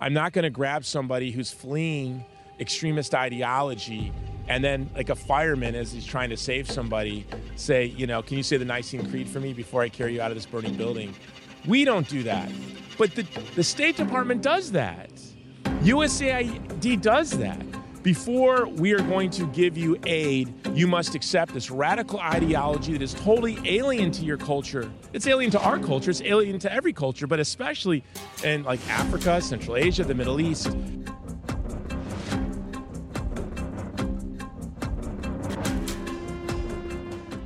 I'm not going to grab somebody who's fleeing extremist ideology and then like a fireman as he's trying to save somebody say you know can you say the nicene creed for me before i carry you out of this burning building? We don't do that. But the, the state department does that. Usaid does that before we are going to give you aid you must accept this radical ideology that is totally alien to your culture it's alien to our culture it's alien to every culture but especially in like africa central asia the middle east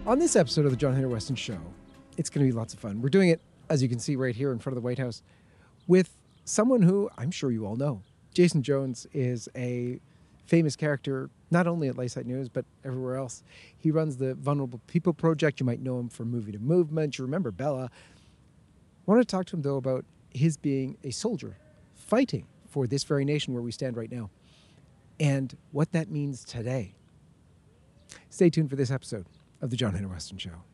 On this episode of the John Henry Westen Show, it's going to be lots of fun. We're doing it, as you can see right here in front of the White House, with someone who I'm sure you all know. Jason Jones is a famous character, not only at LifeSite News, but everywhere else. He runs the Vulnerable People Project. You might know him from Movie to Movement. You remember Bella. I want to talk to him, though, about his being a soldier fighting for this very nation where we stand right now and what that means today. Stay tuned for this episode of The John Henry Westen Show.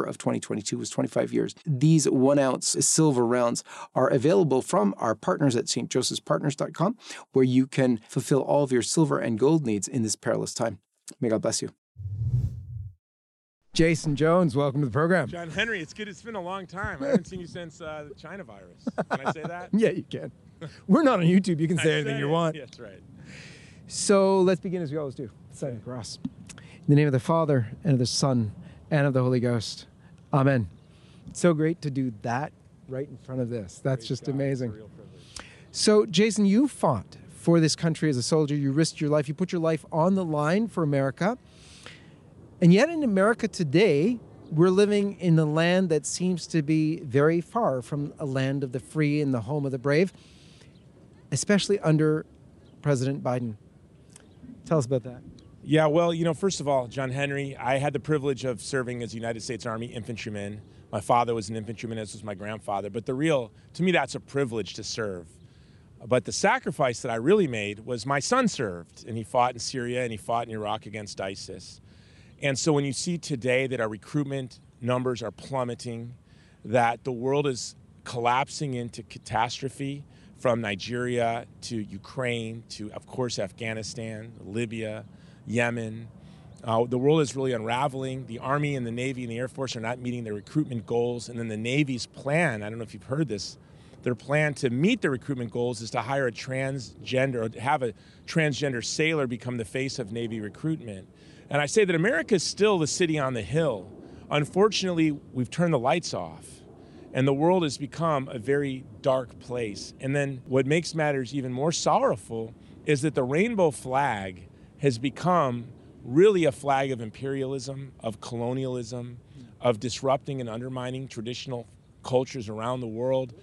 September of 2022 was 25 years. These one ounce silver rounds are available from our partners at stjosephspartners.com, where you can fulfill all of your silver and gold needs in this perilous time. May God bless you. Jason Jones, welcome to the program. John Henry, it's good. It's been a long time. I haven't seen you since uh, the China virus. Can I say that? yeah, you can. We're not on YouTube. You can say anything say you want. Yeah, that's right. So let's begin as we always do. Sign the cross. In the name of the Father, and of the Son, and of the Holy Ghost. Amen. It's so great to do that right in front of this. That's Praise just God. Amazing. So, Jason, you fought for this country as a soldier. You risked your life. You put your life on the line for America. And yet, in America today, we're living in a land that seems to be very far from a land of the free and the home of the brave, especially under President Biden. Tell us about that. Yeah, well, you know, first of all, John Henry, I had the privilege of serving as United States Army infantryman. My father was an infantryman, as was my grandfather. But the real, to me, that's a privilege to serve. But the sacrifice that I really made was my son served, and he fought in Syria and he fought in Iraq against ISIS. And so when you see today that our recruitment numbers are plummeting, that the world is collapsing into catastrophe from Nigeria to Ukraine to, of course, Afghanistan, Libya, Yemen. Uh, the world is really unraveling. The Army and the Navy and the Air Force are not meeting their recruitment goals. And then the Navy's plan, I don't know if you've heard this, their plan to meet the recruitment goals is to hire a transgender, or have a transgender sailor become the face of Navy recruitment. And I say that America is still the city on the hill. Unfortunately, we've turned the lights off and the world has become a very dark place. And then what makes matters even more sorrowful is that the rainbow flag has become really a flag of imperialism, of colonialism, of disrupting and undermining traditional cultures around the world,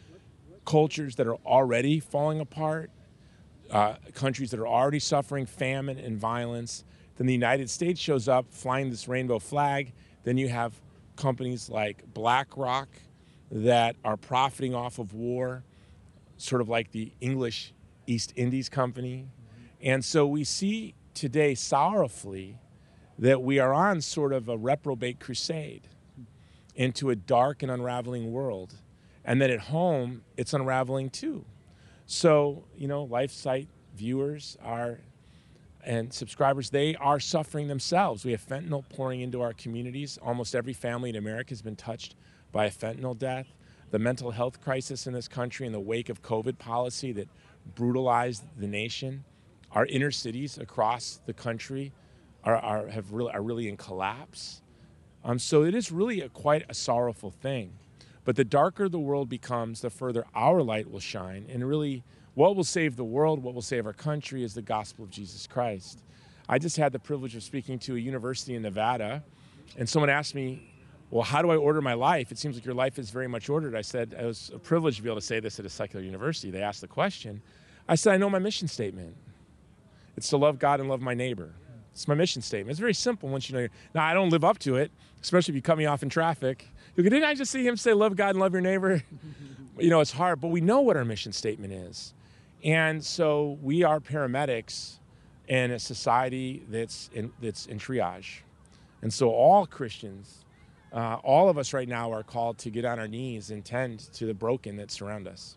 cultures that are already falling apart, uh, countries that are already suffering famine and violence. Then the United States shows up flying this rainbow flag. Then you have companies like BlackRock that are profiting off of war, sort of like the English East Indies Company. And so we see today sorrowfully that we are on sort of a reprobate crusade into a dark and unraveling world. And that at home, it's unraveling too. So, you know, LifeSite viewers are and subscribers, they are suffering themselves. We have fentanyl pouring into our communities. Almost every family in America has been touched by a fentanyl death. The mental health crisis in this country in the wake of COVID policy that brutalized the nation. Our inner cities across the country are, are, have really, are really in collapse. Um, so it is really a, quite a sorrowful thing. But the darker the world becomes, the further our light will shine. And really, what will save the world, what will save our country is the gospel of Jesus Christ. I just had the privilege of speaking to a university in Nevada, and someone asked me, well, how do I order my life? It seems like your life is very much ordered. I said, it was a privilege to be able to say this at a secular university. They asked the question. I said, I know my mission statement. It's to love God and love my neighbor. It's my mission statement. It's very simple once you know. Now, I don't live up to it, especially if you cut me off in traffic. You go, didn't I just see him say, love God and love your neighbor? you know, it's hard, but we know what our mission statement is. And so we are paramedics in a society that's in, that's in triage. And so all Christians, uh, all of us right now are called to get on our knees and tend to the broken that surround us.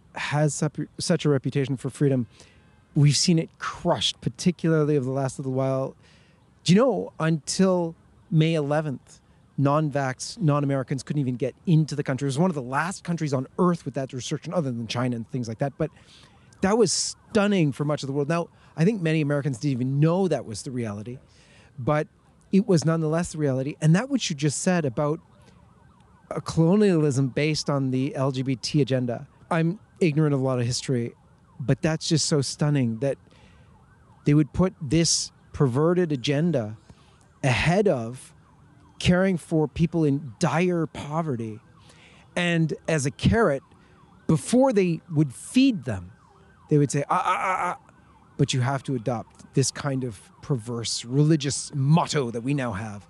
has such a reputation for freedom. We've seen it crushed, particularly over the last little while. Do you know, until May 11th, non vax, non Americans couldn't even get into the country. It was one of the last countries on earth with that restriction, other than China and things like that. But that was stunning for much of the world. Now, I think many Americans didn't even know that was the reality, but it was nonetheless the reality. And that what you just said about a colonialism based on the LGBT agenda. I'm ignorant of a lot of history, but that's just so stunning that they would put this perverted agenda ahead of caring for people in dire poverty. And as a carrot, before they would feed them, they would say, ah, ah, ah, ah. But you have to adopt this kind of perverse religious motto that we now have,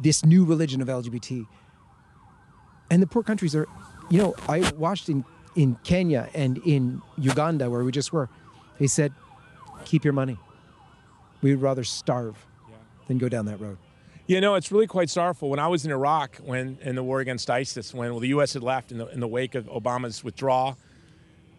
this new religion of LGBT. And the poor countries are, you know, I watched in in Kenya and in Uganda, where we just were, he said, keep your money. We would rather starve yeah. than go down that road. You know, it's really quite sorrowful. When I was in Iraq, when in the war against ISIS, when well, the U.S. had left in the, in the wake of Obama's withdrawal,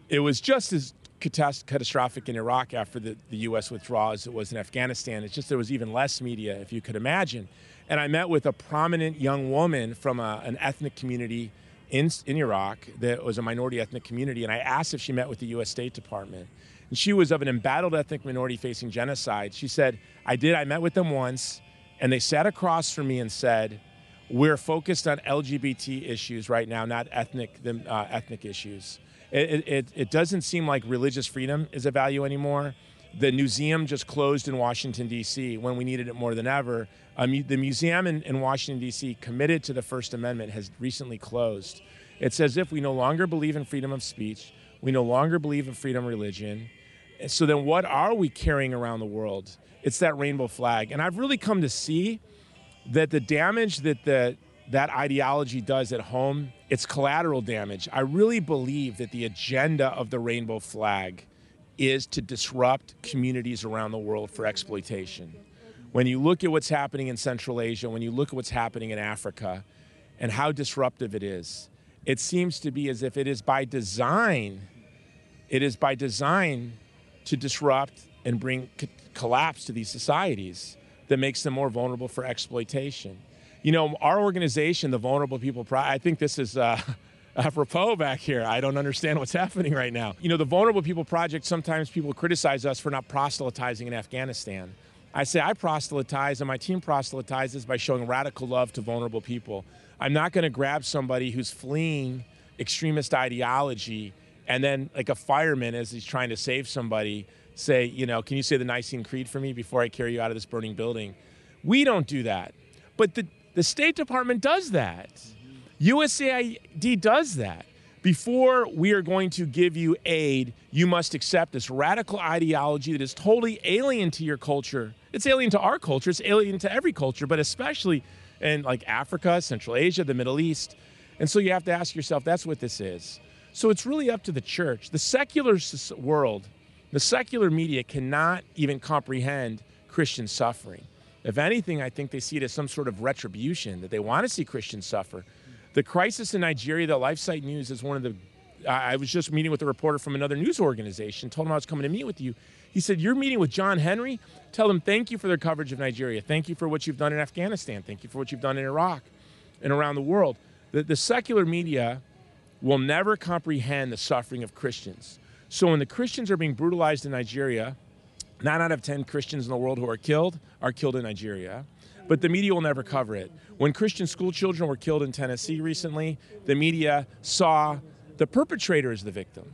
it was just as catastrophic in Iraq after the, the U.S. withdrawal as it was in Afghanistan. It's just there was even less media, if you could imagine. And I met with a prominent young woman from a, an ethnic community in, in Iraq that was a minority ethnic community, and I asked if she met with the U.S. State Department. And she was of an embattled ethnic minority facing genocide. She said, I did, I met with them once, and they sat across from me and said, We're focused on LGBT issues right now, not ethnic, uh, ethnic issues. It, it, it doesn't seem like religious freedom is a value anymore. The museum just closed in Washington, D.C., when we needed it more than ever. Um, the museum in, in Washington, D.C., committed to the First Amendment, has recently closed. It's as if we no longer believe in freedom of speech, we no longer believe in freedom of religion. So then, what are we carrying around the world? It's that rainbow flag. And I've really come to see that the damage that the, that ideology does at home, it's collateral damage. I really believe that the agenda of the rainbow flag is to disrupt communities around the world for exploitation. When you look at what's happening in Central Asia, when you look at what's happening in Africa, and how disruptive it is, it seems to be as if it is by design, it is by design to disrupt and bring co- collapse to these societies that makes them more vulnerable for exploitation. You know, our organization, the Vulnerable People Project, I think this is uh, apropos back here. I don't understand what's happening right now. You know, the Vulnerable People Project, sometimes people criticize us for not proselytizing in Afghanistan. I say I proselytize and my team proselytizes by showing radical love to vulnerable people. I'm not going to grab somebody who's fleeing extremist ideology and then, like a fireman, as he's trying to save somebody, say, you know, can you say the Nicene Creed for me before I carry you out of this burning building? We don't do that. But the, the State Department does that. USAID does that. Before we are going to give you aid, you must accept this radical ideology that is totally alien to your culture. It's alien to our culture, it's alien to every culture, but especially in like Africa, Central Asia, the Middle East. And so you have to ask yourself, that's what this is. So it's really up to the church. The secular world, the secular media cannot even comprehend Christian suffering. If anything, I think they see it as some sort of retribution, that they want to see Christians suffer. The crisis in Nigeria, the LifeSite News is one of the. I was just meeting with a reporter from another news organization, told him I was coming to meet with you. He said, You're meeting with John Henry? Tell him thank you for their coverage of Nigeria. Thank you for what you've done in Afghanistan. Thank you for what you've done in Iraq. and around the world. The, the secular media will never comprehend the suffering of Christians. So when the Christians are being brutalized in Nigeria, nine out of 10 Christians in the world who are killed are killed in Nigeria. But the media will never cover it. When Christian school children were killed in Tennessee recently, the media saw the perpetrator as the victim.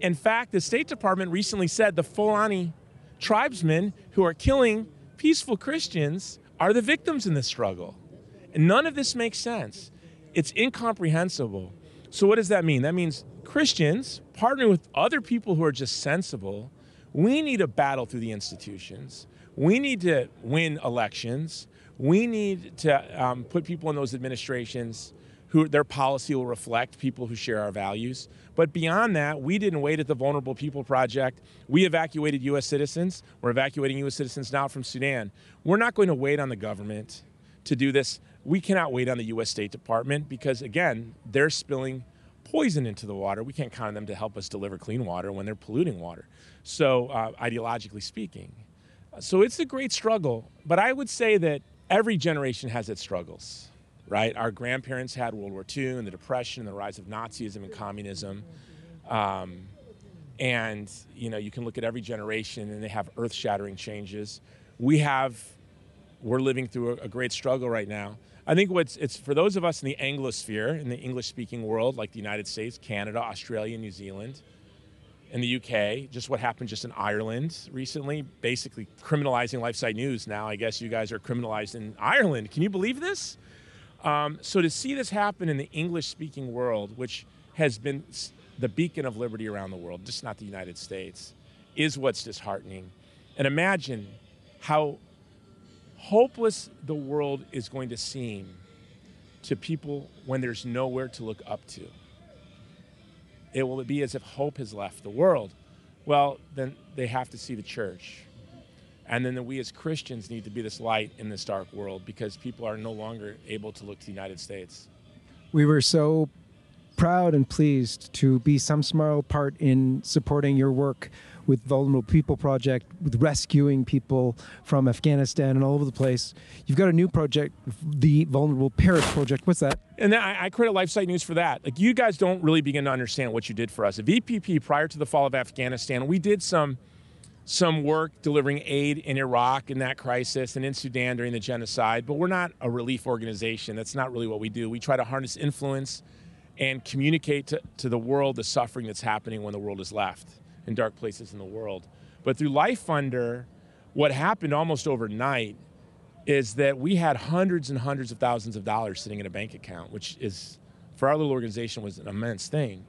In fact, the State Department recently said the Fulani tribesmen who are killing peaceful Christians are the victims in this struggle. And none of this makes sense. It's incomprehensible. So, what does that mean? That means Christians partnering with other people who are just sensible. We need to battle through the institutions. We need to win elections. We need to um, put people in those administrations who their policy will reflect people who share our values. But beyond that, we didn't wait at the Vulnerable People Project. We evacuated U.S. citizens. We're evacuating U.S. citizens now from Sudan. We're not going to wait on the government to do this. We cannot wait on the U.S. State Department because, again, they're spilling poison into the water. We can't count on them to help us deliver clean water when they're polluting water. So, uh, ideologically speaking. So, it's a great struggle. But I would say that every generation has its struggles right? Our grandparents had World War II and the Depression and the rise of Nazism and communism. Um, and, you know, you can look at every generation and they have earth shattering changes. We have, we're living through a, a great struggle right now. I think what's, it's for those of us in the Anglosphere, in the English speaking world, like the United States, Canada, Australia, New Zealand, in the UK, just what happened just in Ireland recently, basically criminalizing LifeSite News. Now, I guess you guys are criminalized in Ireland. Can you believe this? Um, so to see this happen in the English speaking world, which has been the beacon of liberty around the world, just not the United States, is what's disheartening. And imagine how hopeless the world is going to seem to people when there's nowhere to look up to. It will be as if hope has left the world. Well, then they have to see the church. And then we as Christians need to be this light in this dark world because people are no longer able to look to the United States. We were so proud and pleased to be some small part in supporting your work with Vulnerable People Project, with rescuing people from Afghanistan and all over the place. You've got a new project, the Vulnerable Paris Project. What's that? And I, I credit LifeSite News for that. Like you guys don't really begin to understand what you did for us. At VPP, prior to the fall of Afghanistan, we did some some work delivering aid in Iraq in that crisis and in Sudan during the genocide, but we're not a relief organization. That's not really what we do. We try to harness influence and communicate to, to the world the suffering that's happening when the world is left in dark places in the world. But through Life Funder, what happened almost overnight is that we had hundreds and hundreds of thousands of dollars sitting in a bank account, which is, for our little organization, was an immense thing.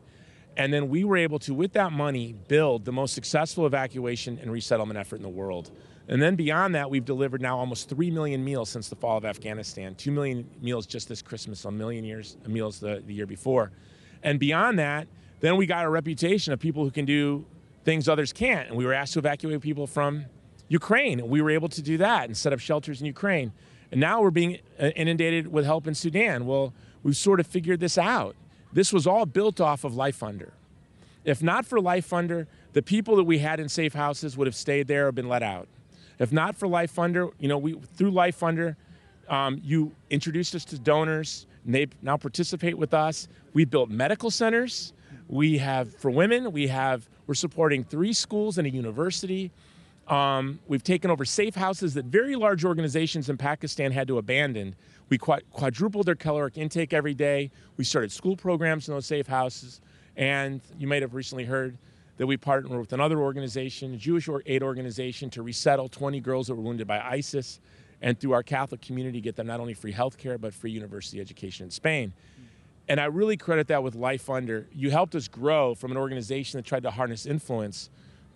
And then we were able to, with that money, build the most successful evacuation and resettlement effort in the world. And then beyond that, we've delivered now almost 3 million meals since the fall of Afghanistan, 2 million meals just this Christmas, a million years, meals the, the year before. And beyond that, then we got a reputation of people who can do things others can't. And we were asked to evacuate people from Ukraine, and we were able to do that and set up shelters in Ukraine. And now we're being uh, inundated with help in Sudan. Well, we've sort of figured this out. This was all built off of Life Funder. If not for Life Funder, the people that we had in safe houses would have stayed there or been let out. If not for Life Funder, you know, we through Life Funder, um, you introduced us to donors, and they now participate with us. We built medical centers. We have for women. We have we're supporting three schools and a university. Um, we've taken over safe houses that very large organizations in Pakistan had to abandon we quadrupled their caloric intake every day. We started school programs in those safe houses. And you might have recently heard that we partnered with another organization, a Jewish aid organization, to resettle 20 girls that were wounded by ISIS. And through our Catholic community, get them not only free health care, but free university education in Spain. And I really credit that with Life Funder. You helped us grow from an organization that tried to harness influence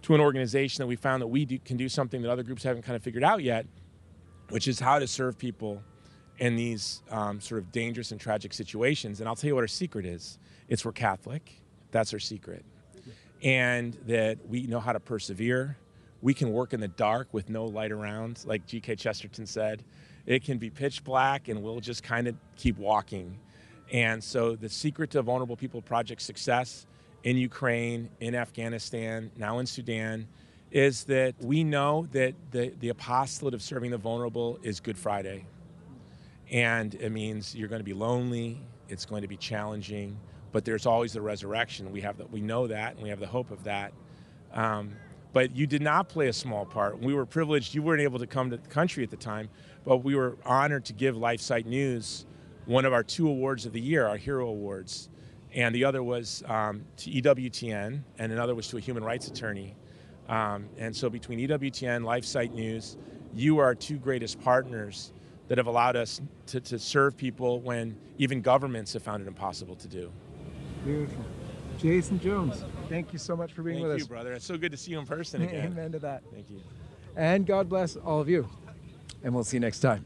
to an organization that we found that we do, can do something that other groups haven't kind of figured out yet, which is how to serve people in these um, sort of dangerous and tragic situations. And I'll tell you what our secret is it's we're Catholic. That's our secret. And that we know how to persevere. We can work in the dark with no light around, like G.K. Chesterton said. It can be pitch black, and we'll just kind of keep walking. And so, the secret to Vulnerable People Project success in Ukraine, in Afghanistan, now in Sudan, is that we know that the, the apostolate of serving the vulnerable is Good Friday And it means you're going to be lonely, it's going to be challenging, but there's always the resurrection. We have that, we know that, and we have the hope of that. Um, but you did not play a small part. We were privileged. You weren't able to come to the country at the time, but we were honored to give LifeSite News one of our two awards of the year, our Hero Awards. And the other was um, to EWTN, and another was to a human rights attorney. Um, and so between EWTN, LifeSite News, you are our two greatest partners that have allowed us to, to serve people when even governments have found it impossible to do. Beautiful. Jason Jones, thank you so much for being Thank with you, us. brother. It's so good to see you in person again. Amen to that. Thank you. And God bless all of you. And we'll see you next time.